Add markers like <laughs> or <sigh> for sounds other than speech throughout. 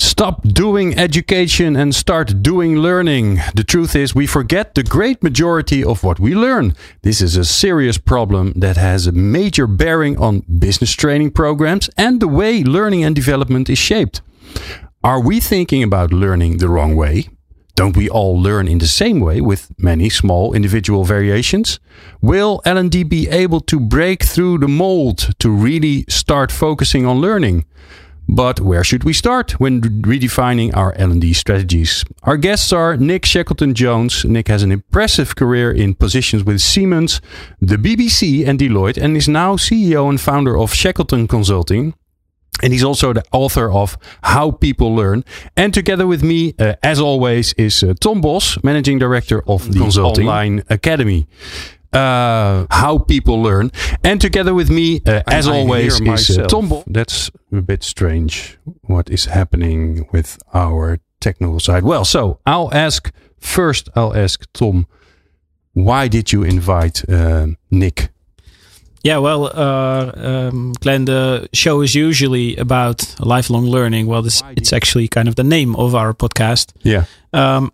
Stop doing education and start doing learning. The truth is, we forget the great majority of what we learn. This is a serious problem that has a major bearing on business training programs and the way learning and development is shaped. Are we thinking about learning the wrong way? Don't we all learn in the same way with many small individual variations? Will L&D be able to break through the mold to really start focusing on learning? But where should we start when redefining our L&D strategies? Our guests are Nick Shackleton Jones. Nick has an impressive career in positions with Siemens, the BBC, and Deloitte, and is now CEO and founder of Shackleton Consulting. And he's also the author of How People Learn. And together with me, uh, as always, is uh, Tom Bos, managing director of the Consulting Online Academy uh, how people learn. And together with me, uh, as I always, is uh, Tom. That's a bit strange. What is happening with our technical side? Well, so I'll ask first. I'll ask Tom. Why did you invite uh, Nick? Yeah, well, uh, um, Glenn, the show is usually about lifelong learning. Well, this it's actually kind of the name of our podcast. Yeah. Um,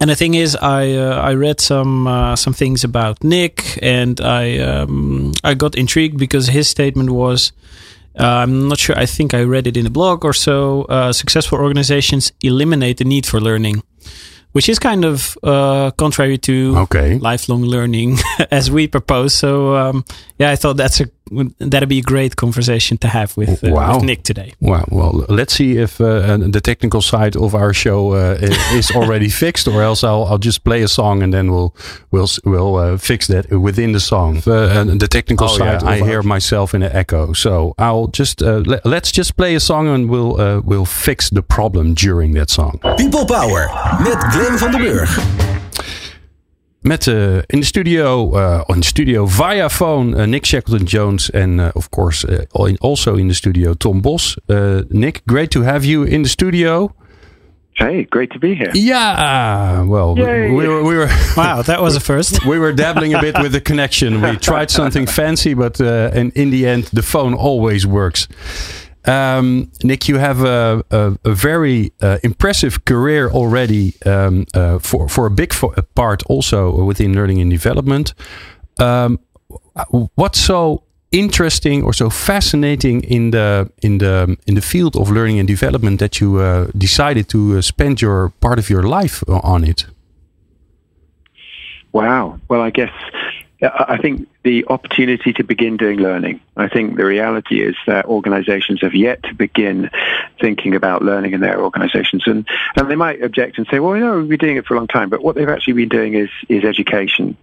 and the thing is, I uh, I read some uh, some things about Nick, and I um, I got intrigued because his statement was. Uh, I'm not sure. I think I read it in a blog or so. Uh, successful organizations eliminate the need for learning which is kind of uh, contrary to okay. lifelong learning <laughs> as we propose. So um, yeah, I thought that's a that'd be a great conversation to have with, uh, wow. with Nick today. Wow. Well, let's see if uh, the technical side of our show uh, is <laughs> already fixed, or else I'll, I'll just play a song and then we'll we'll we'll uh, fix that within the song. Uh, the technical oh, side, yeah, I hear myself in an echo, so I'll just let, us just play a song and we'll we'll fix the problem during that song. People Power met. Glenn van den Burg. Met uh, in de studio, uh, in de studio via phone uh, Nick Shackleton Jones and of course also in the studio Tom Bos. Nick, great to have you in the studio. Hey, great to be here. Yeah, well, we, we, were, we were <laughs> wow, that was a first. <laughs> we were dabbling a bit with the connection. We tried something fancy, but and in the end, the phone always works. Um, Nick, you have a, a, a very uh, impressive career already um, uh, for, for a big part also within learning and development. Um, what's so interesting or so fascinating in the in the in the field of learning and development that you uh, decided to uh, spend your part of your life on it? Wow. Well, I guess I think the opportunity to begin doing learning. I think the reality is that organizations have yet to begin thinking about learning in their organizations. And, and they might object and say, well, you know, we've been doing it for a long time. But what they've actually been doing is, is education.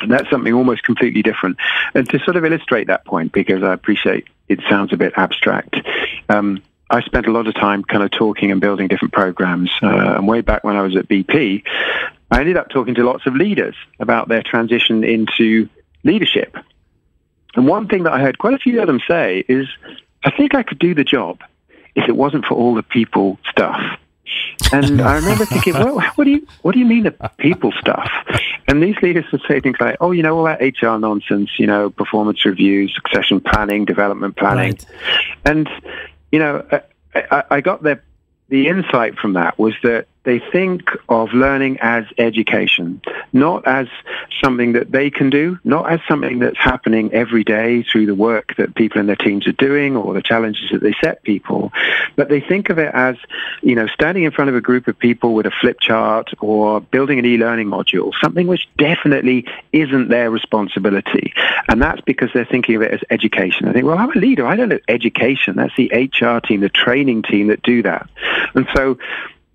And that's something almost completely different. And to sort of illustrate that point, because I appreciate it sounds a bit abstract, um, I spent a lot of time kind of talking and building different programs. Uh, and way back when I was at BP, I ended up talking to lots of leaders about their transition into leadership. And one thing that I heard quite a few of them say is, I think I could do the job if it wasn't for all the people stuff. And I remember thinking, well, <laughs> what do you what do you mean the people stuff? And these leaders would say things like, oh, you know, all that HR nonsense, you know, performance reviews, succession planning, development planning, right. and you know, I, I got the the insight from that was that they think of learning as education, not as something that they can do, not as something that's happening every day through the work that people in their teams are doing or the challenges that they set people, but they think of it as, you know, standing in front of a group of people with a flip chart or building an e-learning module, something which definitely isn't their responsibility. And that's because they're thinking of it as education. I think, well, I'm a leader. I don't know education. That's the HR team, the training team that do that. And so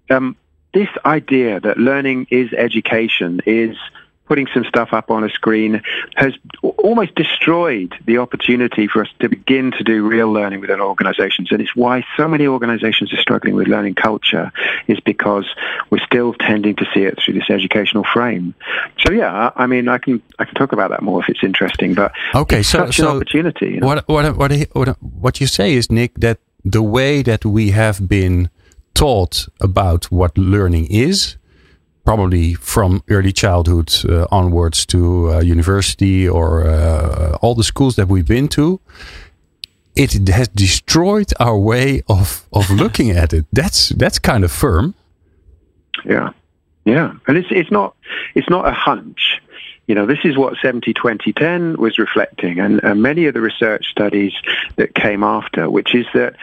um, this idea that learning is education is putting some stuff up on a screen has almost destroyed the opportunity for us to begin to do real learning within organizations. And it's why so many organizations are struggling with learning culture is because we're still tending to see it through this educational frame. So yeah, I mean, I can I can talk about that more if it's interesting. But okay, so such so an opportunity. You know? what what what what what you say is Nick that the way that we have been taught about what learning is probably from early childhood uh, onwards to uh, university or uh, all the schools that we've been to it has destroyed our way of of <laughs> looking at it. That's that's kind of firm. Yeah. Yeah. And it's it's not it's not a hunch. You know, this is what 70 2010 was reflecting, and, and many of the research studies that came after, which is that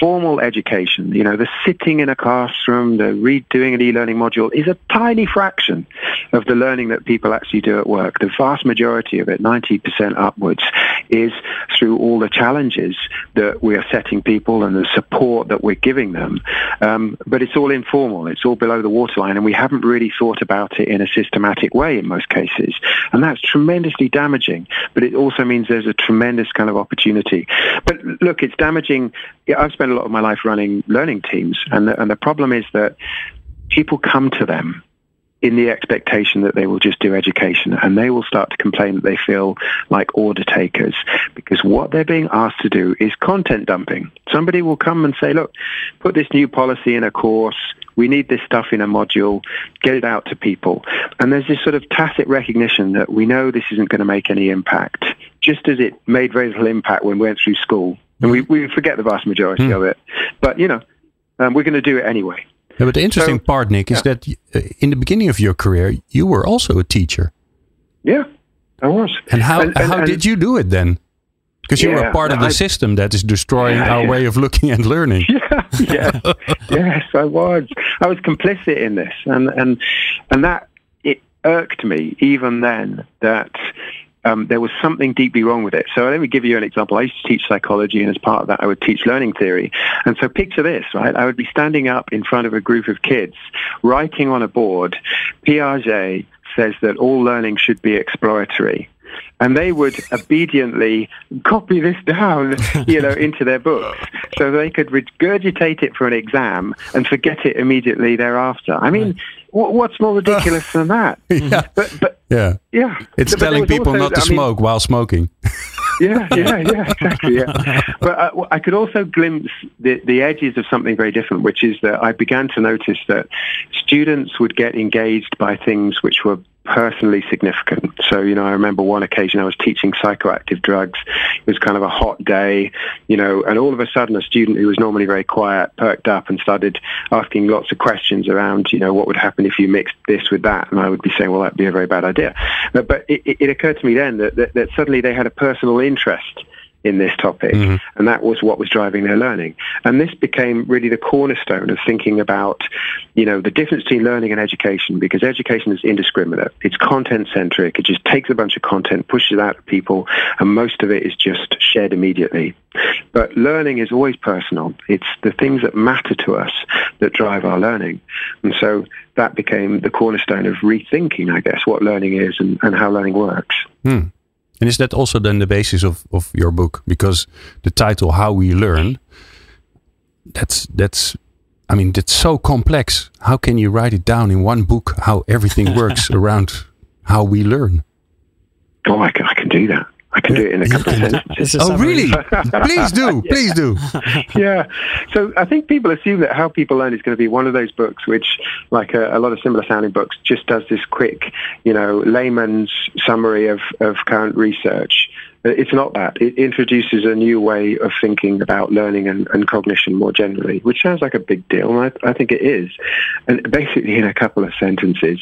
formal education, you know, the sitting in a classroom, the redoing an e-learning module is a tiny fraction of the learning that people actually do at work. The vast majority of it, 90% upwards, is through all the challenges that we are setting people and the support that we're giving them. Um, but it's all informal. It's all below the waterline and we haven't really thought about it in a systematic way in most cases. And that's tremendously damaging, but it also means there's a tremendous kind of opportunity. But look, it's damaging. I've spent a lot of my life running learning teams, and the, and the problem is that people come to them in the expectation that they will just do education and they will start to complain that they feel like order takers because what they're being asked to do is content dumping. Somebody will come and say, look, put this new policy in a course. We need this stuff in a module. Get it out to people. And there's this sort of tacit recognition that we know this isn't going to make any impact, just as it made very little impact when we went through school. And we, we forget the vast majority mm. of it. But, you know, um, we're going to do it anyway. Yeah, but the interesting so, part, Nick, is yeah. that uh, in the beginning of your career, you were also a teacher. Yeah, I was. And how, and, and, how and, did you do it then? Because you yeah, were part of the I, system that is destroying our way of looking and learning. <laughs> Yeah, yeah, yes, I was. I was complicit in this, and and and that it irked me even then that um, there was something deeply wrong with it. So let me give you an example. I used to teach psychology, and as part of that, I would teach learning theory. And so picture this, right? I would be standing up in front of a group of kids, writing on a board, Piaget says that all learning should be exploratory and they would <laughs> obediently copy this down, you know, into their books, so they could regurgitate it for an exam and forget it immediately thereafter. I mean, what's more ridiculous than that? <laughs> yeah. But, but yeah, yeah, it's but telling people also, not to I smoke mean, while smoking. <laughs> yeah, yeah, yeah, exactly. Yeah, but I, uh, I could also glimpse the, the edges of something very different, which is that I began to notice that students would get engaged by things which were personally significant. So, you know, I remember one occasion I was teaching psychoactive drugs. It was kind of a hot day, you know, and all of a sudden a student who was normally very quiet perked up and started asking lots of questions around, you know, what would happen if you mixed this with that? And I would be saying, well, that'd be a very bad idea. But, it, it occurred to me then that, that, that suddenly they had a personal interest in this topic. Mm-hmm. And that was what was driving their learning. And this became really the cornerstone of thinking about, you know, the difference between learning and education because education is indiscriminate. It's content centric. It just takes a bunch of content, pushes it out to people, and most of it is just shared immediately. But learning is always personal. It's the things that matter to us that drive our learning. And so that became the cornerstone of rethinking, I guess, what learning is and, and how learning works. Hmm. And is that also then the basis of, of your book? Because the title "How We Learn," that's that's, I mean, that's so complex. How can you write it down in one book? How everything works <laughs> around how we learn? Oh, I can, I can do that. I can do it in a couple of sentences. Oh, really? please do. <laughs> Please do. yeah. So I think people assume that How People Learn is going to be one of those books which, like a, a, lot of similar sounding books, just does this quick, you know, layman's summary of, of current research. Uh, it's not that. It introduces a new way of thinking about learning and, and cognition more generally, which sounds like a big deal, and I, I think it is. And basically, in a couple of sentences,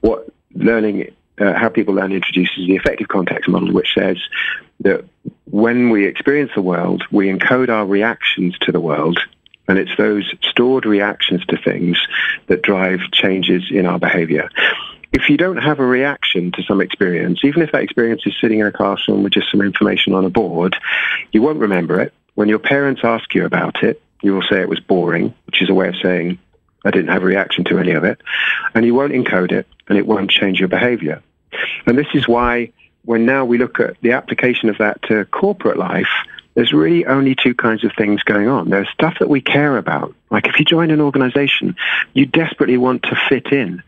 what learning uh, how people learn introduces the affective context model, which says that when we experience the world, we encode our reactions to the world, and it's those stored reactions to things that drive changes in our behavior. If you don't have a reaction to some experience, even if that experience is sitting in a classroom with just some information on a board, you won't remember it. When your parents ask you about it, you will say it was boring, which is a way of saying I didn't have a reaction to any of it. And you won't encode it and it won't change your behavior. And this is why when now we look at the application of that to corporate life, there's really only two kinds of things going on. There's stuff that we care about. Like if you join an organization, you desperately want to fit in.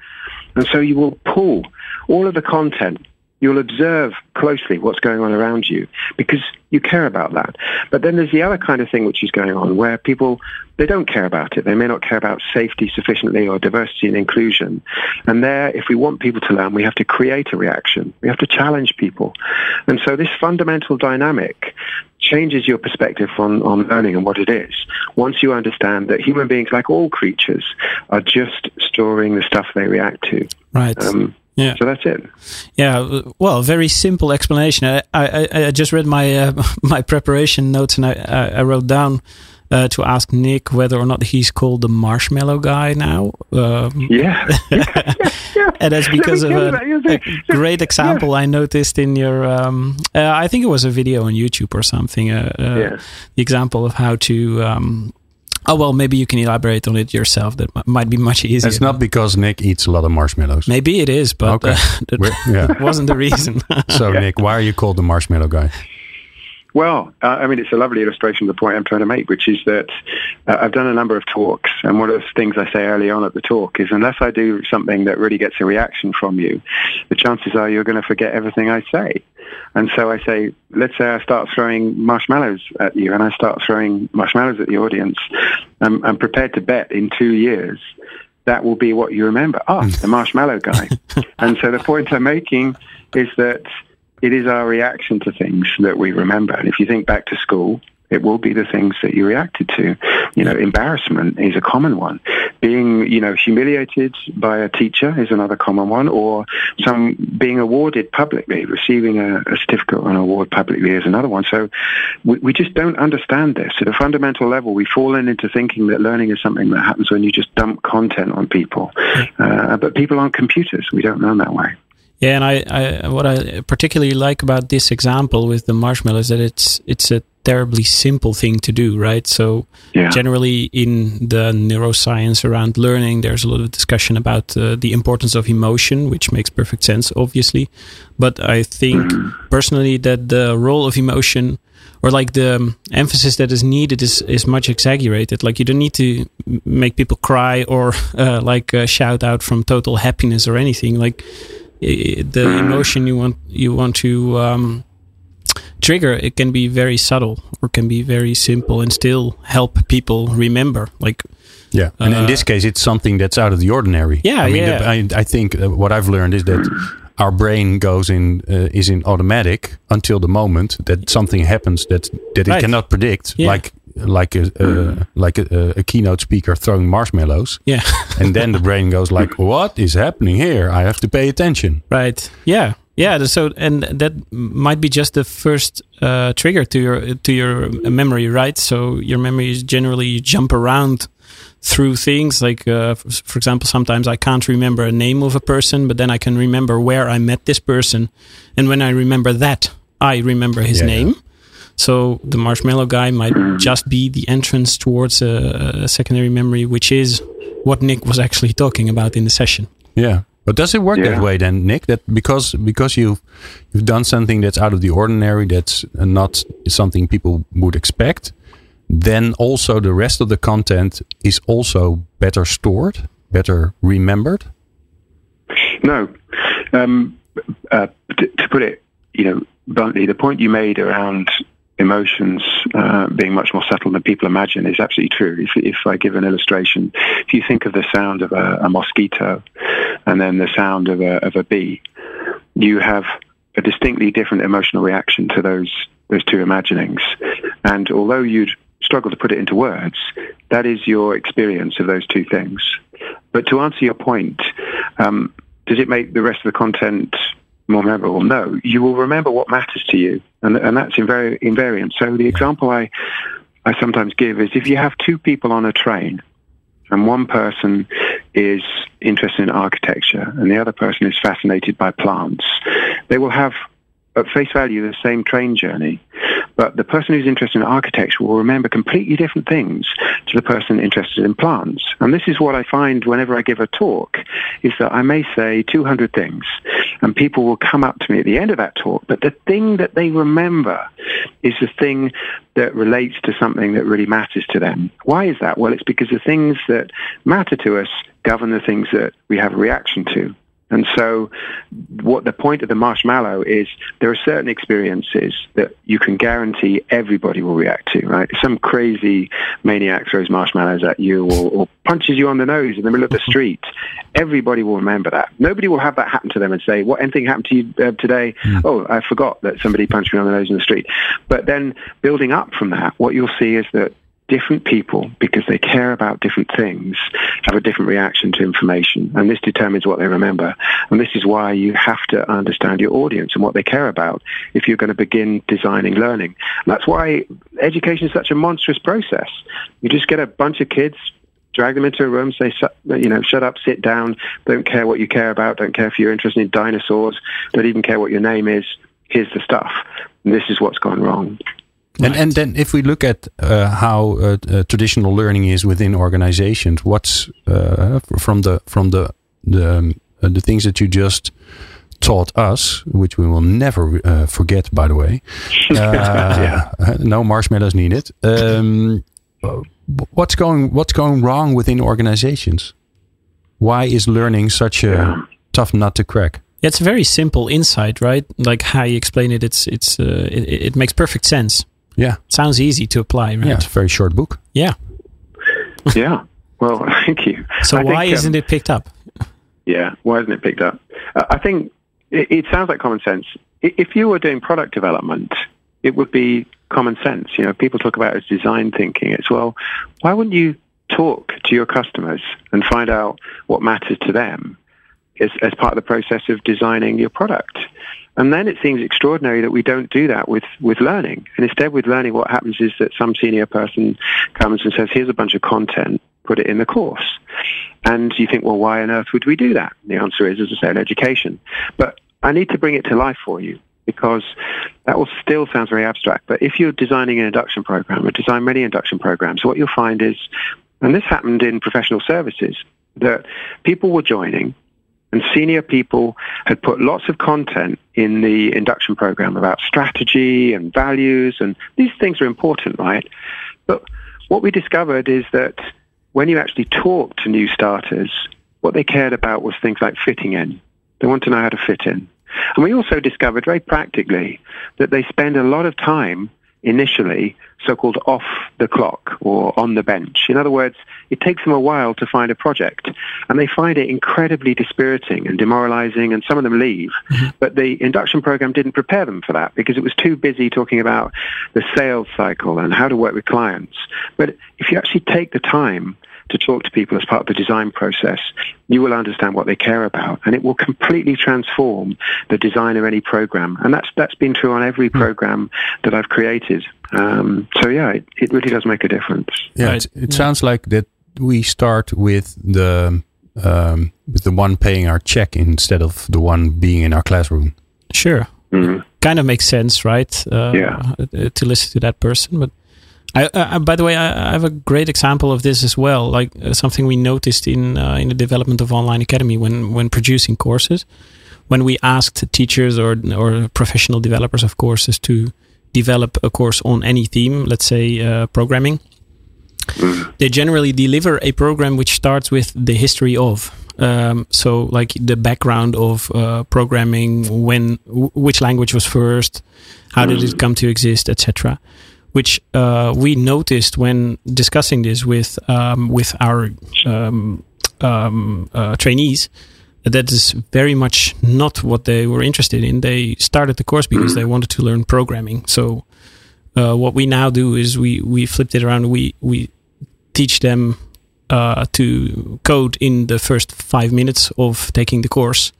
And so you will pull all of the content You'll observe closely what's going on around you because you care about that. But then there's the other kind of thing which is going on where people, they don't care about it. They may not care about safety sufficiently or diversity and inclusion. And there, if we want people to learn, we have to create a reaction. We have to challenge people. And so this fundamental dynamic changes your perspective on, on learning and what it is. Once you understand that human beings, like all creatures, are just storing the stuff they react to. Right. Um, yeah. So that's it. Yeah. Well, very simple explanation. I, I, I just read my uh, <laughs> my preparation notes and I, I wrote down uh, to ask Nick whether or not he's called the marshmallow guy now. Um, yeah. yeah. <laughs> and that's <laughs> because of a, a, great example I noticed in your, um, uh, I think it was a video on YouTube or something, uh, uh yeah. the example of how to um, Oh well, maybe you can elaborate on it yourself. That m- might be much easier. It's not because Nick eats a lot of marshmallows. Maybe it is, but okay. uh, <laughs> that yeah. wasn't the reason. so, <laughs> Nick, why are you called the marshmallow guy? Well, uh, I mean, it's a lovely illustration of the point I'm trying to make, which is that uh, I've done a number of talks, and one of the things I say early on at the talk is unless I do something that really gets a reaction from you, the chances are you're going to forget everything I say. And so I say, let's say I start throwing marshmallows at you, and I start throwing marshmallows at the audience. I'm, I'm prepared to bet in two years that will be what you remember. Ah, the <laughs> marshmallow guy. and so the point I'm making is that it is our reaction to things that we remember. And if you think back to school, it will be the things that you reacted to. You know, embarrassment is a common one. Being, you know, humiliated by a teacher is another common one, or some being awarded publicly, receiving a, a certificate or an award publicly is another one. So we, we just don't understand this. At a fundamental level, we've fallen into thinking that learning is something that happens when you just dump content on people. Uh, but people aren't computers. We don't learn that way. Yeah, and I, I, what I particularly like about this example with the marshmallow is that it's it's a terribly simple thing to do, right? So yeah. generally in the neuroscience around learning, there's a lot of discussion about uh, the importance of emotion, which makes perfect sense, obviously. But I think mm-hmm. personally that the role of emotion or like the um, emphasis that is needed is is much exaggerated. Like you don't need to make people cry or <laughs> uh, like uh, shout out from total happiness or anything. Like the emotion you want you want to um, trigger it can be very subtle or can be very simple and still help people remember like yeah and uh, in this case it's something that's out of the ordinary yeah i mean yeah. The, I, I think uh, what i've learned is that our brain goes in uh, is in automatic until the moment that something happens that that it cannot predict yeah. like like a, uh, like a, a, keynote speaker throwing marshmallows. Yeah, <laughs> and then the brain goes like, "What is happening here? I have to pay attention." Right. Yeah. Yeah. So, and that might be just the first uh, trigger to your to your memory, right? So your memory is generally jump around through things. Like, uh, for example, sometimes I can't remember a name of a person, but then I can remember where I met this person, and when I remember that, I remember his yeah, name. Yeah so the marshmallow guy might just be the entrance towards a, a secondary memory, which is what Nick was actually talking about in the session. Yeah. But does it work yeah. that way then, Nick? That because because you've you've done something that's out of the ordinary, that's not something people would expect, then also the rest of the content is also better stored, better remembered. No, um, uh, to, to, put it, you know, bluntly, the point you made around emotions uh, being much more subtle than people imagine is absolutely true. If, if I give an illustration, if you think of the sound of a, a mosquito and then the sound of a, of a bee, you have a distinctly different emotional reaction to those those two imaginings. And although you'd struggle to put it into words, that is your experience of those two things. But to answer your point, um, does it make the rest of the content more memorable. No, you will remember what matters to you, and, and that's invari- invariant. So the example I, I sometimes give is if you have two people on a train, and one person is interested in architecture, and the other person is fascinated by plants, they will have at face value the same train journey, but the person who's interested in architecture will remember completely different things to the person interested in plants. And this is what I find whenever I give a talk, is that I may say 200 things, and people will come up to me at the end of that talk, but the thing that they remember is the thing that relates to something that really matters to them. Why is that? Well, it's because the things that matter to us govern the things that we have a reaction to. And so what the point of the marshmallow is there are certain experiences that you can guarantee everybody will react to, right? Some crazy maniac throws marshmallows at you or, or punches you on the nose in the middle of the <laughs> street, everybody will remember that. Nobody will have that happen to them and say, what, anything happened to you uh, today? Mm. Oh, I forgot that somebody punched me on the nose in the street. But then building up from that, what you'll see is that different people, because they care about different things, have a different reaction to information. And this determines what they remember. And this is why you have to understand your audience and what they care about if you're going to begin designing learning. And that's why education is such a monstrous process. You just get a bunch of kids, drag them into a room, say, you know, shut up, sit down, don't care what you care about, don't care if you're interested in dinosaurs, don't even care what your name is. Here's the stuff. And this is what's gone wrong. And and then if we look at uh, how uh, uh, traditional learning is within organizations, what's uh, from the from the the um, uh, the things that you just taught us, which we will never uh, forget, by the way. <laughs> yeah. <laughs> No marshmallows needed. Um, what's going what's going wrong within organizations? Why is learning such a yeah. tough nut to crack? It's a very simple insight, right? Like how you explain it, it's it's it, it makes perfect sense yeah. Sounds easy to apply, right? Yeah, it's a very short book. Yeah. <laughs> yeah. Well, <laughs> thank you. So I why think, isn't um, it picked up? Yeah. Why isn't it picked up? Uh, I think it, it sounds like common sense. If you were doing product development, it would be common sense. You know, people talk about it as design thinking. It's well, why wouldn't you talk to your customers and find out what matters to them as, as part of the process of designing your product? And then it seems extraordinary that we don't do that with, with learning. And instead with learning, what happens is that some senior person comes and says, here's a bunch of content, put it in the course. And you think, well, why on earth would we do that? And the answer is, as I said, education. But I need to bring it to life for you because that will still sounds very abstract. But if you're designing an induction program, or design many induction programs, what you'll find is, and this happened in professional services, that people were joining and senior people had put lots of content in the induction program about strategy and values, and these things are important, right? But what we discovered is that when you actually talk to new starters, what they cared about was things like fitting in. They want to know how to fit in. And we also discovered very practically that they spend a lot of time initially so-called off the clock or on the bench. In other words, it takes them a while to find a project and they find it incredibly dispiriting and demoralizing and some of them leave. Mm-hmm. But the induction program didn't prepare them for that because it was too busy talking about the sales cycle and how to work with clients. But if you actually take the time to talk to people as part of the design process, you will understand what they care about, and it will completely transform the design of any program. And that's that's been true on every hmm. program that I've created. Um, so yeah, it, it, really does make a difference. Yeah, right. it, it yeah. sounds like that we start with the um, with the one paying our check instead of the one being in our classroom. Sure. Mm-hmm. Kind of makes sense, right? Uh, yeah. To listen to that person, but I, uh, by the way, I, I, have a great example of this as well. Like uh, something we noticed in uh, in the development of Online Academy when when producing courses, when we asked teachers or or professional developers of courses to develop a course on any theme, let's say uh, programming, they generally deliver a program which starts with the history of. Um, so, like the background of uh, programming, when which language was first, how did it come to exist, etc which uh, we noticed when discussing this with um, with our um, um, uh, trainees. That is very much not what they were interested in. They started the course because they wanted to learn programming. So, uh, what we now do is we we flipped it around. We we teach them uh, to code in the first five minutes of taking the course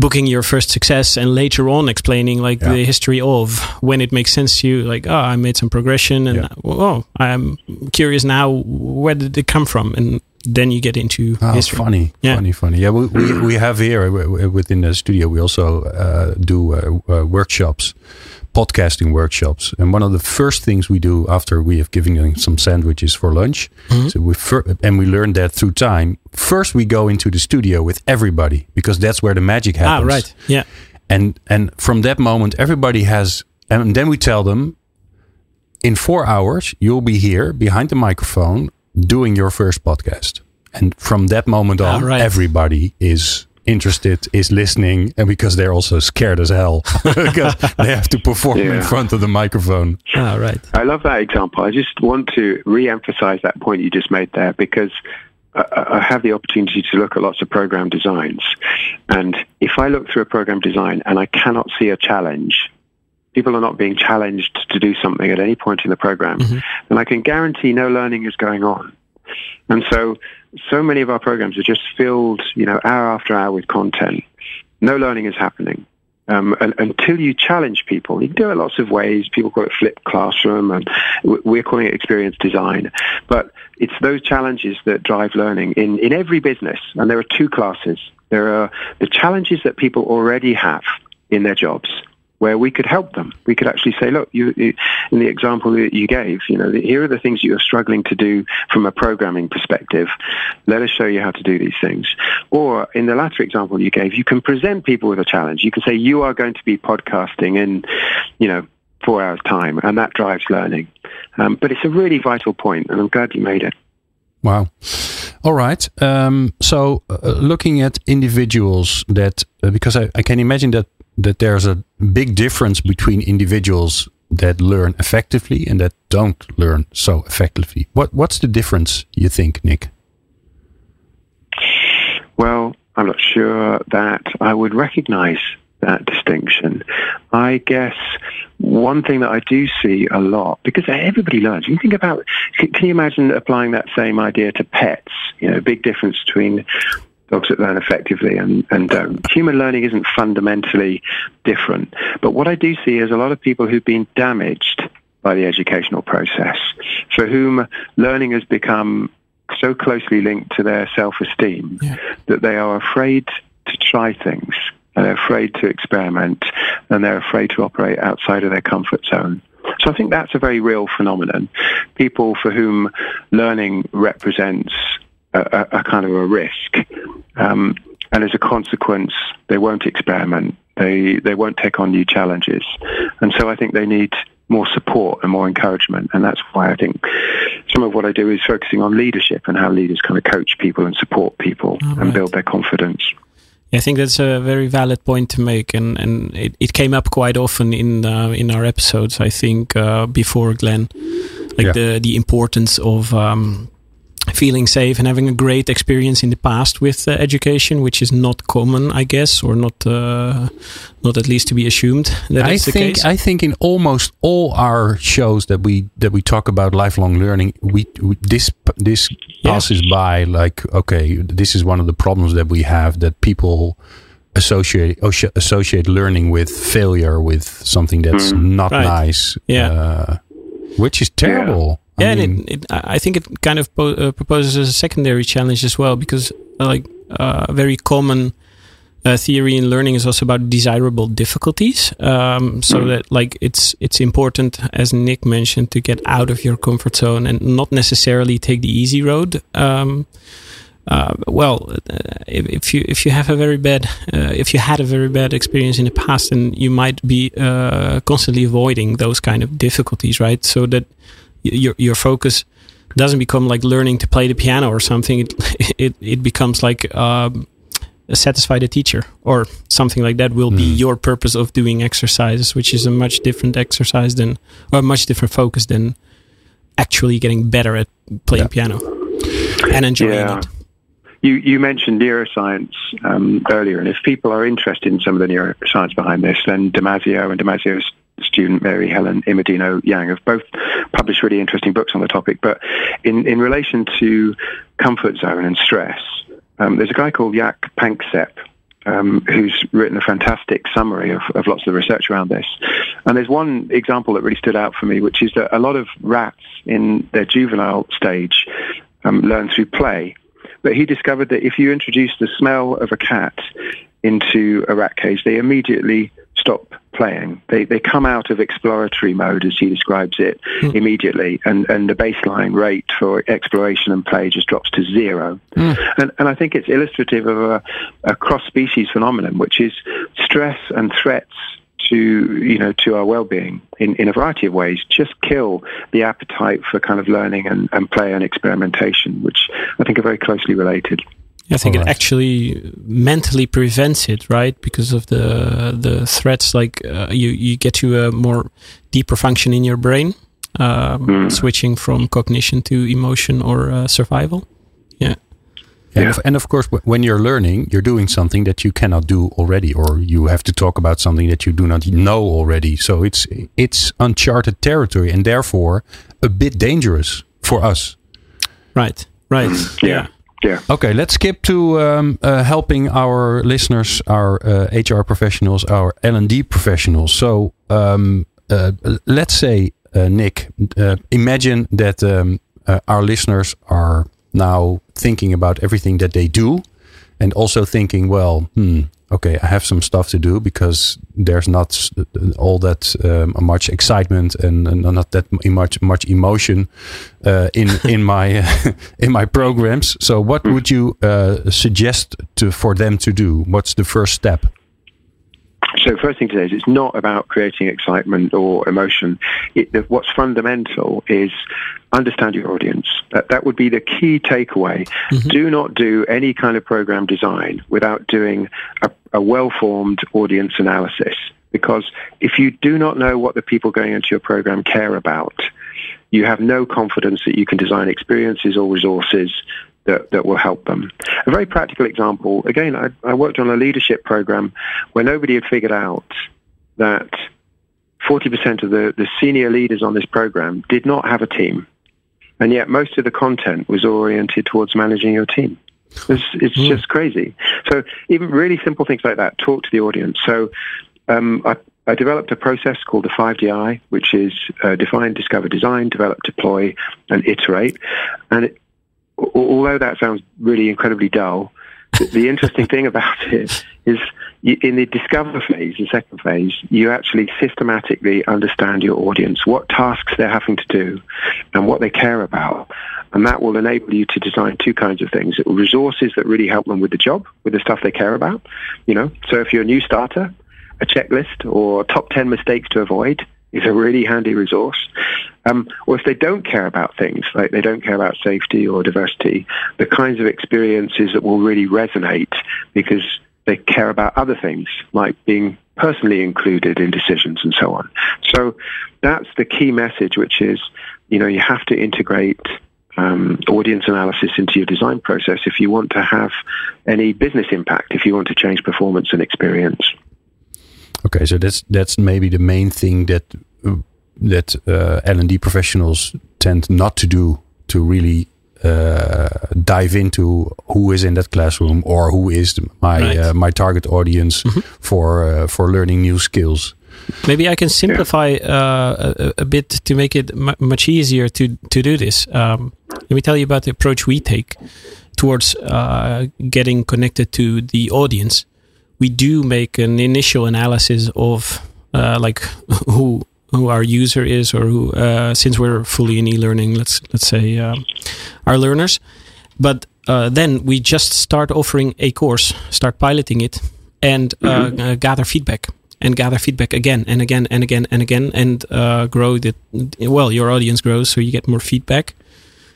booking your first success and later on explaining like yeah. the history of when it makes sense to you like oh i made some progression and yeah. oh i'm curious now where did it come from and then you get into oh, history. funny, Yeah. funny, funny. Yeah, we, we, we have here uh, within the studio. We also uh, do uh, uh, workshops, podcasting workshops, and one of the first things we do after we have given them some sandwiches for lunch, Mhm. so we fir- and we learned that through time. First, we go into the studio with everybody because that's where the magic happens. Ah, happens. right. Yeah. and and from that moment everybody has and then we tell them in four hours you'll be here behind the microphone doing your first podcast and from that moment on Ah, right. everybody is interested is listening and because they're also scared as hell <laughs> because they have to perform in front of the microphone Ah, right. I love that example. I just want to re-emphasize that point you just made there because I, I have the opportunity to look at lots of program designs. And if I look through a program design and I cannot see a challenge, people are not being challenged to do something at any point in the program, then I can guarantee no learning is going on. And so, so many of our programs are just filled, you know, hour after hour with content. No learning is happening. Um, and, until you challenge people, you can do it lots of ways. People call it flipped classroom, and we're calling it experience design. But it's those challenges that drive learning in, in every business. And there are two classes. There are the challenges that people already have in their jobs, where we could help them. We could actually say, look, you, you, in the example that you gave, you know, here are the things you're struggling to do from a programming perspective. Let us show you how to do these things. Or in the latter example you gave, you can present people with a challenge. You can say, you are going to be podcasting in, you know, four hours time, and that drives learning. Um, but it's a really vital point, and I'm glad you made it. Wow. All right. Um, so, uh, looking at individuals that, uh, because I, I can imagine that that there's a big difference between individuals that learn effectively and that don't learn so effectively. What what's the difference? You think, Nick? Well, I'm not sure that I would recognize that distinction. I guess one thing that I do see a lot, because everybody learns. You think about, can can you imagine applying that same idea to pets? You know, big difference between dogs that learn effectively and, and don't. Human learning isn't fundamentally different. But what I do see is a lot of people who've been damaged by the educational process, for whom learning has become so closely linked to their self-esteem Yeah. that they are afraid to try things and they're afraid to experiment and they're afraid to operate outside of their comfort zone. So I think that's a very real phenomenon. People for whom learning represents a, a, a kind of a risk. Um, and as a consequence, they won't experiment. They, they won't take on new challenges. And so I think they need more support and more encouragement. And that's why I think some of what I do is focusing on leadership and how leaders kind of coach people and support people All and right. build their confidence. I think that's a very valid point to make, and and it, it came up quite often in uh, in our episodes. I think uh, before Glenn, like Yeah. the the importance of um, feeling safe and having a great experience in the past with uh, education, which is not common, I guess, or not uh, not at least to be assumed that I the think case. I think in almost all our shows that we that we talk about lifelong learning, we, we this this Yeah. passes by like okay, this is one of the problems that we have that people associate associate learning with failure with something that's not Right. nice. Yeah. uh, which is terrible. I yeah, mean, and it, it, I I think it kind of po- uh, proposes a secondary challenge as well because, uh, like, uh, a very common uh, theory in learning is also about desirable difficulties. Um, so that, like, it's it's important, as Nick mentioned, to get out of your comfort zone and not necessarily take the easy road. Um, uh, well, uh, if, if you if you have a very bad uh, if you had a very bad experience in the past, then you might be uh, constantly avoiding those kind of difficulties, right? So that your your focus doesn't become like learning to play the piano or something. It <laughs> it it becomes like um, satisfy the teacher or something like that will be Mm. your purpose of doing exercises, which is a much different exercise than or a much different focus than actually getting better at playing piano and enjoying Yeah. it. You, you mentioned neuroscience um, earlier, and if people are interested in some of the neuroscience behind this, then Damasio and Damasio's student Mary Helen Immordino Yang have both published really interesting books on the topic. But in, in relation to comfort zone and stress, um, there's a guy called Jaak Panksepp um, who's written a fantastic summary of, of lots of research around this. And there's one example that really stood out for me, which is that a lot of rats in their juvenile stage um, learn through play. but he discovered that if you introduce the smell of a cat into a rat cage, they immediately stop playing. They, they come out of exploratory mode, as he describes it, mm. immediately, and, and the baseline rate for exploration and play just drops to zero. Mm. And, and I think it's illustrative of a, a cross-species phenomenon, which is stress and threats to you know to our well-being in, in a variety of ways just kill the appetite for kind of learning and, and play and experimentation which i think are very closely related I think right. it actually mentally prevents it, right? Because of the the threats, like uh, you you get to a more deeper function in your brain, um, mm. switching from cognition to emotion or uh, survival. Yeah. And, yeah. Of, and of course, when you're learning, you're doing something that you cannot do already, or you have to talk about something that you do not know already. So it's it's uncharted territory, and therefore a bit dangerous for us. Right. Right. Mm. yeah. Yeah. Okay, let's skip to um, uh, helping our listeners, our uh, HR professionals, our L and D professionals. So um, uh, let's say, uh, Nick, uh, imagine that um, uh, our listeners are now thinking about everything that they do, and also thinking, well, hmm, okay, I have some stuff to do because there's not all that um, much excitement and, and, not that much much emotion uh, in <laughs> in my <laughs> in my programs. So, what hmm. would you uh, suggest to for them to do? What's the first step? So first thing to say is it's not about creating excitement or emotion. It, what's fundamental is understand your audience. That, that would be the key takeaway. Mm-hmm. Do not do any kind of program design without doing a, a well-formed audience analysis. Because if you do not know what the people going into your program care about, you have no confidence that you can design experiences or resources that, that will help them. A very practical example, again, I, I worked on a leadership program where nobody had figured out that 40% of the, the senior leaders on this program did not have a team. And yet most of the content was oriented towards managing your team. It's, it's mm. just crazy. So even really simple things like that, talk to the audience. So um, I, I developed a process called the 5DI, which is uh, define, discover, design, develop, deploy, and iterate. And it, although that sounds really incredibly dull, the interesting thing about it is in the discover phase, the second phase, you actually systematically understand your audience, what tasks they're having to do, and what they care about. And that will enable you to design two kinds of things. Resources that really help them with the job, with the stuff they care about. You know, so if you're a new starter, a checklist or top 10 mistakes to avoid is a really handy resource. Um, or if they don't care about things, like they don't care about safety or diversity, the kinds of experiences that will really resonate because they care about other things, like being personally included in decisions and so on. So that's the key message, which is, you know, you have to integrate um, audience analysis into your design process if you want to have any business impact, if you want to change performance and experience. Okay, so that's that's maybe the main thing that that uh, L and D professionals tend not to do to really uh, dive into who is in that classroom or who is my right. uh, my target audience mm -hmm. for uh, for learning new skills. Maybe I can simplify uh, a, a, bit to make it much easier to to do this. Um, let me tell you about the approach we take towards uh, getting connected to the audience. We do make an initial analysis of like <laughs> who who our user is or who uh, since we're fully in e-learning let's let's say uh, our learners but uh, then we just start offering a course start piloting it and uh, mm-hmm. Uh, gather feedback and gather feedback again and again and again and again and uh, grow the well your audience grows so you get more feedback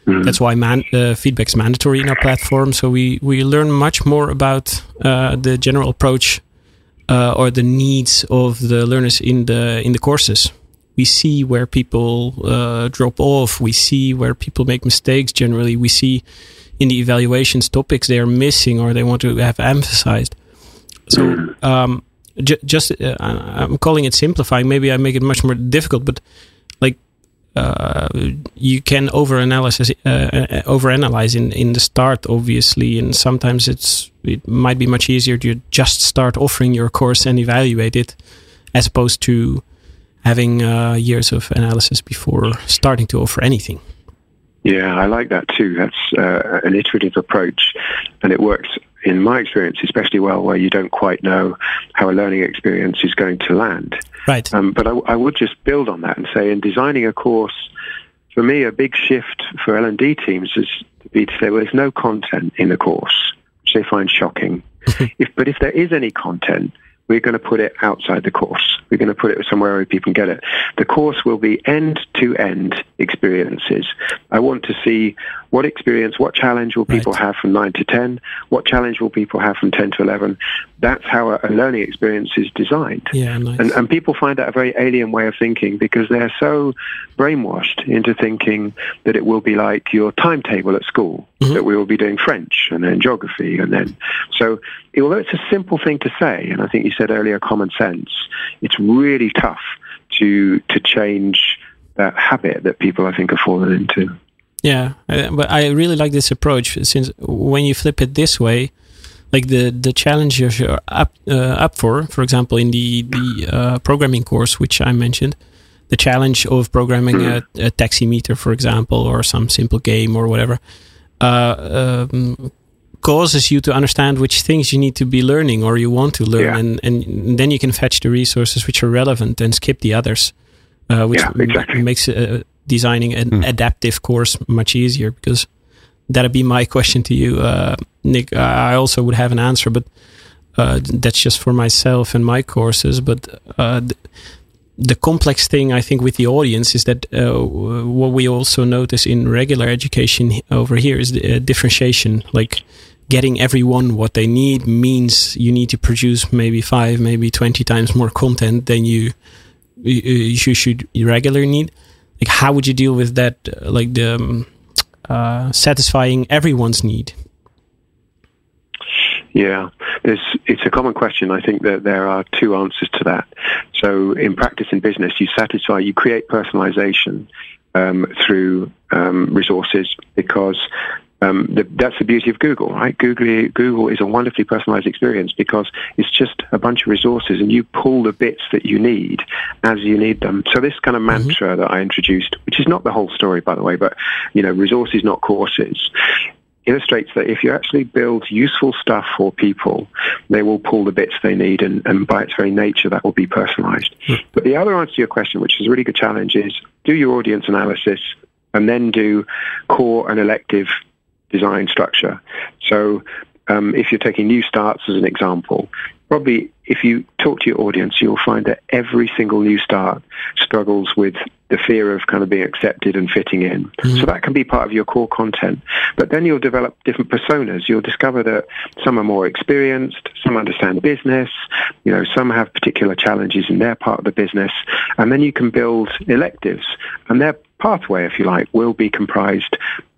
mm-hmm. that's why man, feedback's mandatory in our platform so we we learn much more about the general approach or the needs of the learners in the in the courses we see where people uh, drop off. We see where people make mistakes. Generally, we see in the evaluations topics they are missing or they want to have emphasized. So, um, j- just uh, I'm calling it simplifying. Maybe I make it much more difficult, but uh, you can overanalyze uh, uh, overanalyze in in the start, obviously, and sometimes it's it might be much easier to just start offering your course and evaluate it, as opposed to having uh, years of analysis before starting to offer anything. Yeah, I like that too. That's uh, an iterative approach, and it works in my experience especially well where you don't quite know how a learning experience is going to land. Right. Um, but I, I would just build on that and say, in designing a course, for me, a big shift for L&D teams is to be to say, well, there's no content in the course, which they find shocking. <laughs> if, but if there is any content, we're going to put it outside the course. We're going to put it somewhere where people can get it. The course will be end-to-end experiences. I want to see what experience, what challenge will people Right. have from 9 to 10? What challenge will people have from 10 to 11? That's how a, a learning experience is designed. Yeah, nice. And, and people find that a very alien way of thinking because they're so brainwashed into thinking that it will be like your timetable at school, Mhm. that we will be doing French and then geography and then. So although it's a simple thing to say, and I think you said earlier common sense, it's really tough to, to change that habit that people, I think, have fallen into. Yeah, uh, but I really like this approach since when you flip it this way, like the the challenges you're up uh, up for, for example, in the the uh, programming course which I mentioned, the challenge of programming a, a taximeter, for example, or some simple game or whatever, uh, um, causes you to understand which things you need to be learning or you want to learn, Yeah. and and then you can fetch the resources which are relevant and skip the others, uh, which Yeah, exactly. makes uh, designing an adaptive course much easier because that'd be my <laughs> question to you, uh, Nick. I also would have an answer, but uh, that's just for myself and my courses. But uh, the, the complex thing I think with the audience is that uh, what we also notice in regular education over here is the uh, differentiation, like. Getting everyone what they need means you need to produce maybe five, maybe twenty times more content than you you, you should regularly need. Like, how would you deal with that? uh, Like the um, uh, satisfying everyone's need. Yeah, there's, it's a common question. I think that there are two answers to that. So in practice in business, you satisfy, you create personalization um, through um, resources because um, the, that's the beauty of Google, right? Google, Google is a wonderfully personalized experience because it's just a bunch of resources and you pull the bits that you need as you need them. So this kind of mantra that I introduced, which is not the whole story, by the way, but, you know, resources, not courses, illustrates that if you actually build useful stuff for people, they will pull the bits they need, and, and by its very nature, that will be personalized. But the other answer to your question, which is a really good challenge, is do your audience analysis and then do core and elective design structure. So um, if you're taking new starts as an example, probably if you talk to your audience, you'll find that every single new start struggles with the fear of kind of being accepted and fitting in. So that can be part of your core content. But then you'll develop different personas. You'll discover that some are more experienced, some understand business, you know, some have particular challenges in their part of the business. And then you can build electives. And their pathway, if you like, will be comprised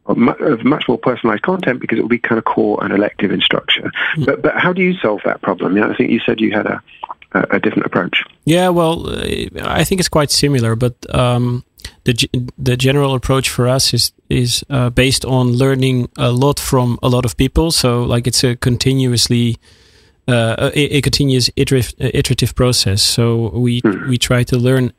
of much more personalized content because it will be kind of core and elective in structure. But, but how do you solve that problem? Yeah, I think you said you had a, a, different approach. Yeah, well, I think it's quite similar, but um, the the general approach for us is is uh, based on learning a lot from a lot of people. So, like, it's a continuously uh, a, a continuous iterative, iterative process. So we we try to learn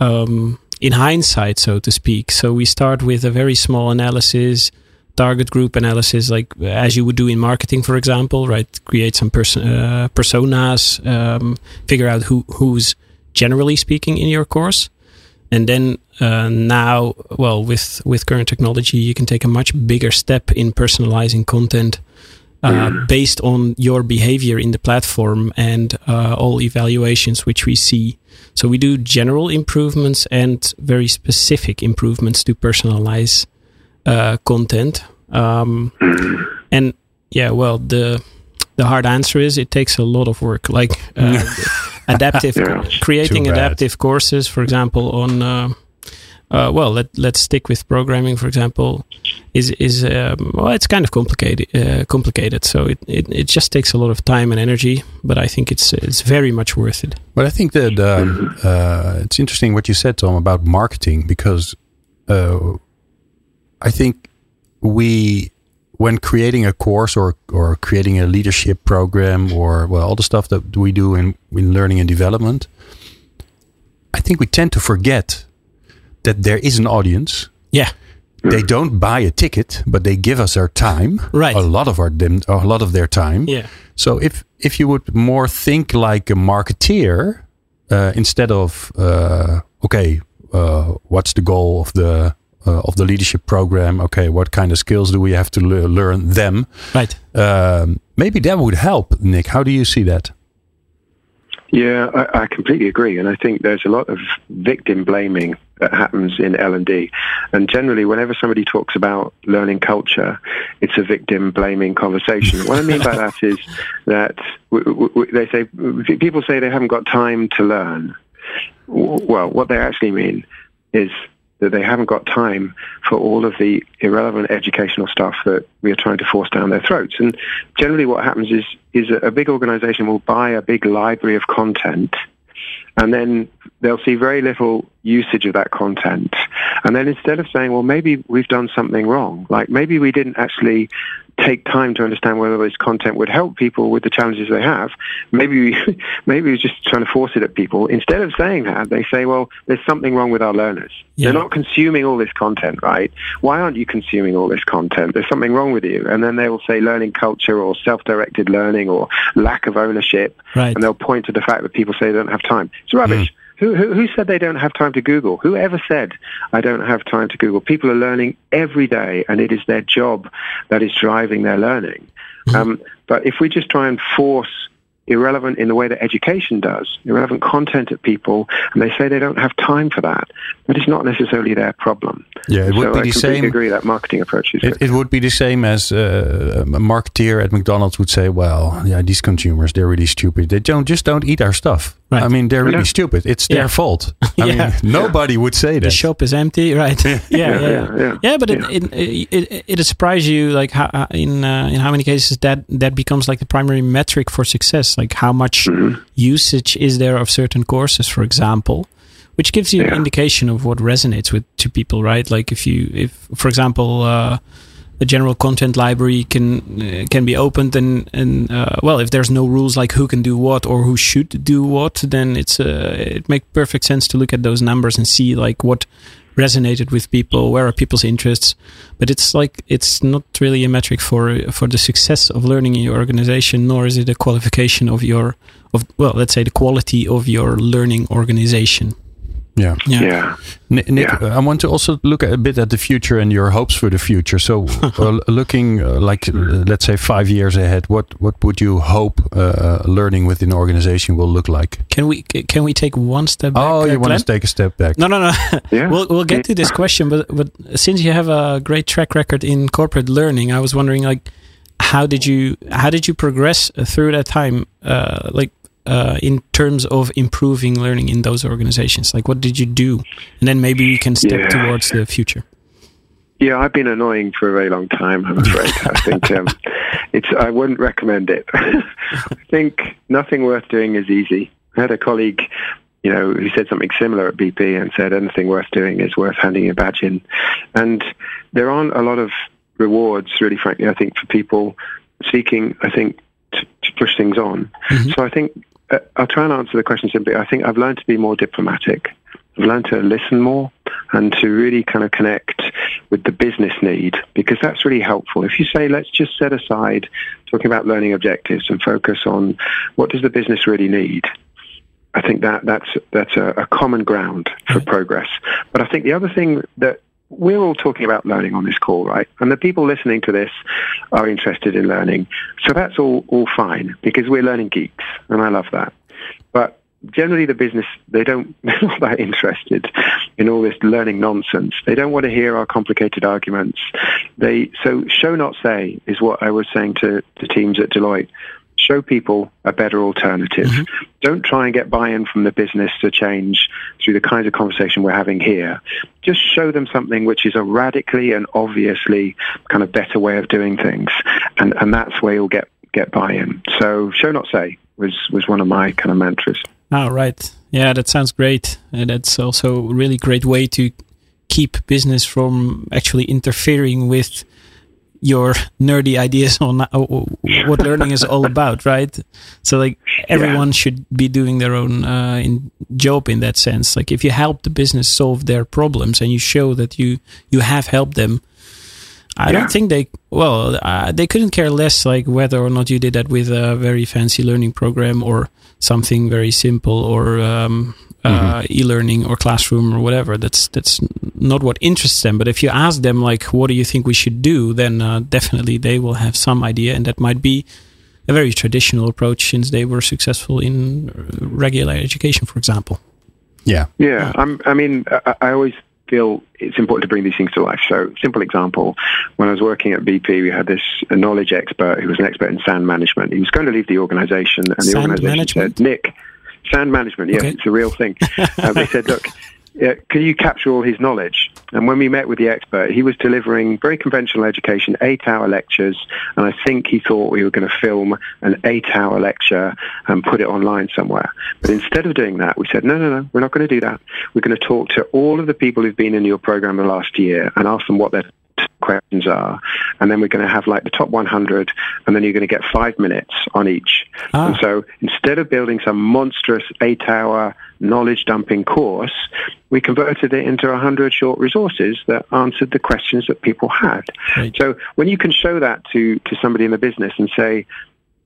um, in hindsight, so to speak. So we start with a very small analysis, target group analysis, like as you would do in marketing, for example, right? Create some person uh, personas, um, figure out who who's generally speaking in your course, and then uh, now, well, with with current technology, you can take a much bigger step in personalizing content. Uh, based on your behavior in the platform and uh, all evaluations which we see. So we do general improvements and very specific improvements to personalize uh, content. Um, and yeah, well, the the hard answer is it takes a lot of work. Like uh, <laughs> adaptive, Yeah. creating adaptive courses, for example, on. Uh, uh, well, let let's stick with programming, for example. Is is um, well, it's kind of complicated. Uh, complicated, so it, it it just takes a lot of time and energy. But I think it's it's very much worth it. But I think that um, uh, it's interesting what you said, Tom, about marketing because uh, I think we, when creating a course or or creating a leadership program or well, all the stuff that we do in in learning and development, I think we tend to forget that there is an audience Yeah, they don't buy a ticket, but they give us their time, Right. A lot of our them, a lot of their time. Yeah. So if if you would more think like a marketeer uh, instead of uh, okay, uh, what's the goal of the uh, of the leadership program? Okay, what kind of skills do we have to le- learn them? Right. Um, maybe that would help, Nick. How do you see that? Yeah, I, I completely agree, and I think there's a lot of victim blaming that happens in L and generally, whenever somebody talks about learning culture, it's a victim blaming conversation. what I mean by that is that w- w- they say people say they haven't got time to learn. Well, what they actually mean is that they haven't got time for all of the irrelevant educational stuff that we are trying to force down their throats. And generally what happens is, is a big organization will buy a big library of content and then they'll see very little usage of that content. And then instead of saying, well, maybe we've done something wrong, like maybe we didn't actually take time to understand whether this content would help people with the challenges they have, maybe we, <laughs> maybe we're just trying to force it at people. Instead of saying that, they say, well, there's something wrong with our learners. Yeah. They're not consuming all this content, right? Why aren't you consuming all this content? There's something wrong with you. And then they will say learning culture or self-directed learning or lack of ownership. Right. And they'll point to the fact that people say they don't have time. It's rubbish. Hmm. Who, who, who said they don't have time to Google? Who ever said I don't have time to Google? People are learning every day, and it is their job that is driving their learning. Um, but if we just try and force irrelevant in the way that education does, irrelevant content at people, and they say they don't have time for that, that is not necessarily their problem. Yeah, it would so be I the same. agree that marketing approach is It, it would be the same as uh, a marketeer at McDonald's would say, "Well, yeah, these consumers they're really stupid. They don't just don't eat our stuff. Right. I mean, they're really Yeah. stupid. It's Yeah. their fault. <laughs> I Yeah. mean, nobody would say that. The shop is empty, <laughs> right? yeah, yeah, yeah, yeah, yeah. Yeah, but Yeah. It, it, it it it surprised you like how, how- in uh, in how many cases that that becomes like the primary metric for success, like how much Mm-hmm. usage is there of certain courses, for example, which gives you an indication of what resonates with to people, right? Like if you if for example. Uh, a general content library can uh, can be opened and and uh, well if there's no rules like who can do what or who should do what then it's uh, it makes perfect sense to look at those numbers and see like what resonated with people where are people's interests. But it's like it's not really a metric for for the success of learning in your organization nor is it a qualification of your of well let's say the quality of your learning organization Yeah. yeah, Yeah. Ni- Nick, Yeah. uh, I want to also look a bit at the future and your hopes for the future. So, <laughs> uh, looking uh, like uh, let's say five years ahead, what what would you hope uh, learning within an organization will look like? can we can we take one step back oh, uh, you want Glenn? to take a step back? No, no, no. <laughs> Yeah. we'll we'll get to this question, but but since you have a great track record in corporate learning, I was wondering like how did you how did you progress through that time, uh, like uh, in terms of improving learning in those organizations? Like what did you do, and then maybe we can step Yeah. towards the future. Yeah, I've been annoying for a very long time. I'm afraid. I <laughs> think um, it's. I wouldn't recommend it. <laughs> I think nothing worth doing is easy. I had a colleague, you know, who said something similar at BP and said anything worth doing is worth handing a badge in. And there aren't a lot of rewards, really, frankly. I think for people seeking, I think, to, to push things on. So I think Uh, I'll try and answer the question simply. I think I've learned to be more diplomatic. I've learned to listen more and to really kind of connect with the business need because that's really helpful. If you say, let's just set aside talking about learning objectives and focus on what does the business really need, I think that that's that's a, a common ground for mm-hmm. progress. But I think the other thing that we're all talking about learning on this call, right? And the people listening to this are interested in learning. So that's all, all fine because we're learning geeks and I love that. But generally the business, they don't, <laughs> they're not that interested in all this learning nonsense. They don't want to hear our complicated arguments. They, so show not say is what I was saying to, the teams at Deloitte. Show people a better alternative. Mm-hmm. Don't try and get buy-in from the business to change through the kinds of conversation we're having here. Just show them something which is a radically and obviously kind of better way of doing things, and and that's where you'll get get buy-in. So show not say was was one of my kind of mantras. Oh, right. Yeah, that sounds great. And that's also a really great way to keep business from actually interfering with your nerdy ideas on what learning is all about, right? So like everyone yeah. should be doing their own uh, in job in that sense. Like if you help the business solve their problems and you show that you you have helped them, I yeah. don't think they well uh, they couldn't care less like whether or not you did that with a very fancy learning program or something very simple or um, uh, mm-hmm. e-learning or classroom or whatever. That's that's not what interests them. But if you ask them like, "What do you think we should do?" then uh, definitely they will have some idea, and that might be a very traditional approach since they were successful in regular education, for example. Yeah, yeah. I'm, I mean, I, I always feel it's important to bring these things to life. So, simple example, when I was working at BP, we had this knowledge expert who was an expert in sand management. He was going to leave the organization, and the sand organization management? said, Nick, Sand management, yes, okay. it's a real thing. <laughs> they said, look, uh, can you capture all his knowledge? And when we met with the expert, he was delivering very conventional education, eight-hour lectures, and I think he thought we were going to film an eight-hour lecture and put it online somewhere. But instead of doing that, we said, no, no, no, we're not going to do that. We're going to talk to all of the people who've been in your program the last year and ask them what their questions are, and then we're going to have like the top 100, and then you're going to get five minutes on each. Ah. And so instead of building some monstrous eight-hour knowledge dumping course, we converted it into 100 short resources that answered the questions that people had. Right. So when you can show that to, to somebody in the business and say,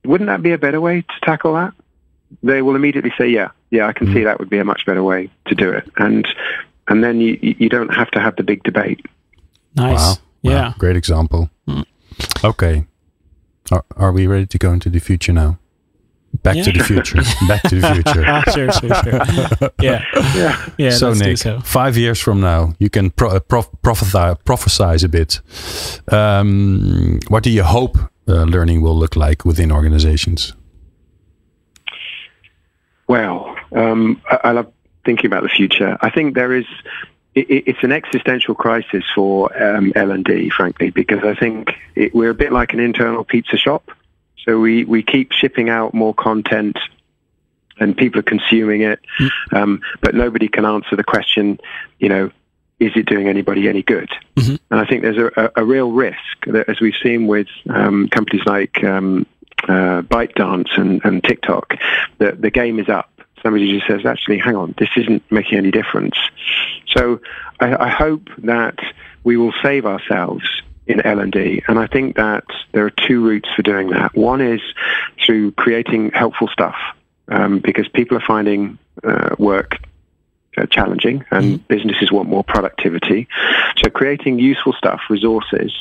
wouldn't that be a better way to tackle that? They will immediately say, yeah, yeah, I can mm see that would be a much better way to do it. And, and then you, you don't have to have the big debate. Nice. Wow. Yeah. Wow. Great example. Mm. Okay. Are, are we ready to go into the future now? Back yeah. to the future. <laughs> Back to the future. <laughs> sure, sure, sure. <laughs> Yeah. Yeah. yeah so, Nick, so. five years from now, you can pro- uh, prof- prophesy, prophesize a bit. Um, what do you hope uh, learning will look like within organizations? Well, um, I, I love thinking about the future. I think there is it's an existential crisis for um, L&D, frankly, because I think it, we're a bit like an internal pizza shop. So we, we keep shipping out more content and people are consuming it, mm. um, but nobody can answer the question, you know, is it doing anybody any good? Mm-hmm. And I think there's a, a, real risk that, as we've seen with um, companies like um, uh, ByteDance and, and TikTok, that the game is up somebody just says, actually, hang on, this isn't making any difference. So I, I hope that we will save ourselves in L&D. And I think that there are two routes for doing that. One is through creating helpful stuff um, because people are finding uh, work uh, challenging and mm-hmm. businesses want more productivity. So creating useful stuff, resources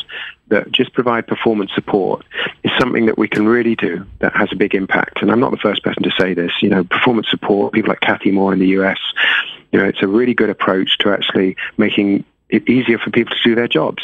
that just provide performance support is something that we can really do that has a big impact. And I'm not the first person to say this. You know, performance support, people like Cathy Moore in the US, you know, it's a really good approach to actually making it easier for people to do their jobs.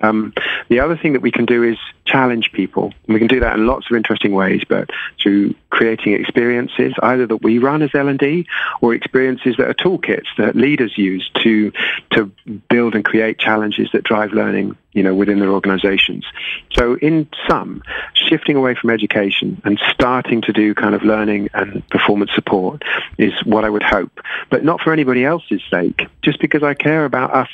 Um, the other thing that we can do is challenge people. And we can do that in lots of interesting ways, but through creating experiences, either that we run as L&D or experiences that are toolkits that leaders use to, to build and create challenges that drive learning you know, within their organizations. So in sum, shifting away from education and starting to do kind of learning and performance support is what I would hope, but not for anybody else's sake, just because I care about us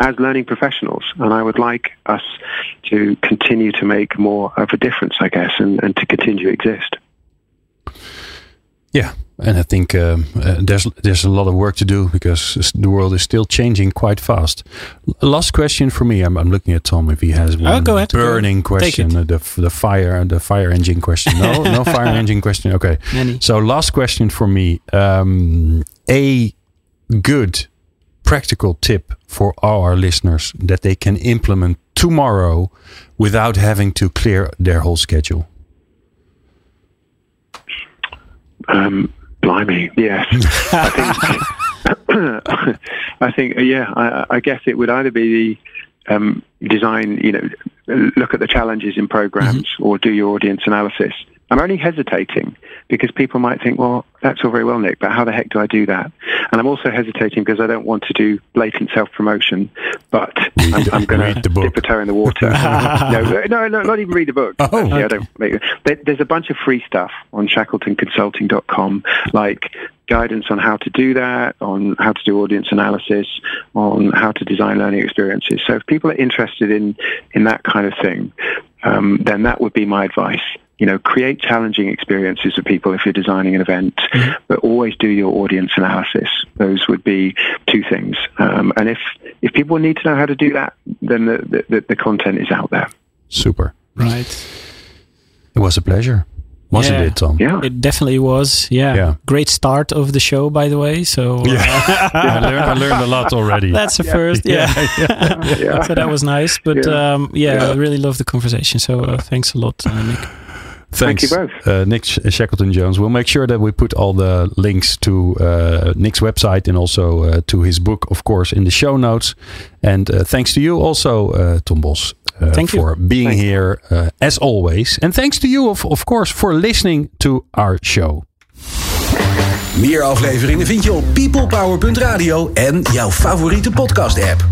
as learning professionals. And I would like us to continue to make more of a difference, I guess, and, and to continue to exist. Yeah, and I think um, uh, there's there's a lot of work to do because the world is still changing quite fast. Last question for me. I'm, I'm looking at Tom if he has one oh, go ahead, burning go question. Uh, the the fire the fire engine question. No, <laughs> no fire engine question. Okay. Many. So last question for me. Um, a good practical tip for our listeners that they can implement tomorrow without having to clear their whole schedule? Um, blimey, yes. <laughs> I think, <coughs> I think yeah, I, I, guess it would either be the um, design, you know, look at the challenges in programs mm-hmm. or do your audience analysis I'm only hesitating because people might think, well, that's all very well, Nick, but how the heck do I do that? And I'm also hesitating because I don't want to do blatant self-promotion, but I'm, I'm <laughs> going to dip a toe in the water. <laughs> no, no, no, not even read the book. Oh, Actually, okay. I don't make, there, there's a bunch of free stuff on shackletonconsulting.com, like guidance on how to do that, on how to do audience analysis, on how to design learning experiences. So if people are interested in, in that kind of thing, um, then that would be my advice. You know, create challenging experiences for people if you're designing an event, mm-hmm. but always do your audience analysis. Those would be two things. Um, and if, if people need to know how to do that, then the, the, the content is out there. Super. Right. It was a pleasure. Wasn't yeah. it, Tom? Yeah. It definitely was. Yeah. Yeah. Great start of the show, by the way. So <laughs> uh, Yeah. <laughs> I, learned, I learned a lot already. that's the first. Yeah. Yeah. <laughs> so that was nice. But Yeah. um, yeah, Yeah. I really loved the conversation. So uh, thanks a lot, uh, Nick. Thank Thanks, you both. Uh, Nick Sh- Shackleton Jones. We'll make sure that we put all the links to uh, Nick's website and also uh, to his book, of course, in the show notes. And uh, thanks to you also, uh, Tom Bos, uh, Thank you. for being Thank here uh, as always. And thanks to you, of, of course, for listening to our show. Meer afleveringen vind je op peoplepower.radio en jouw favoriete podcast app.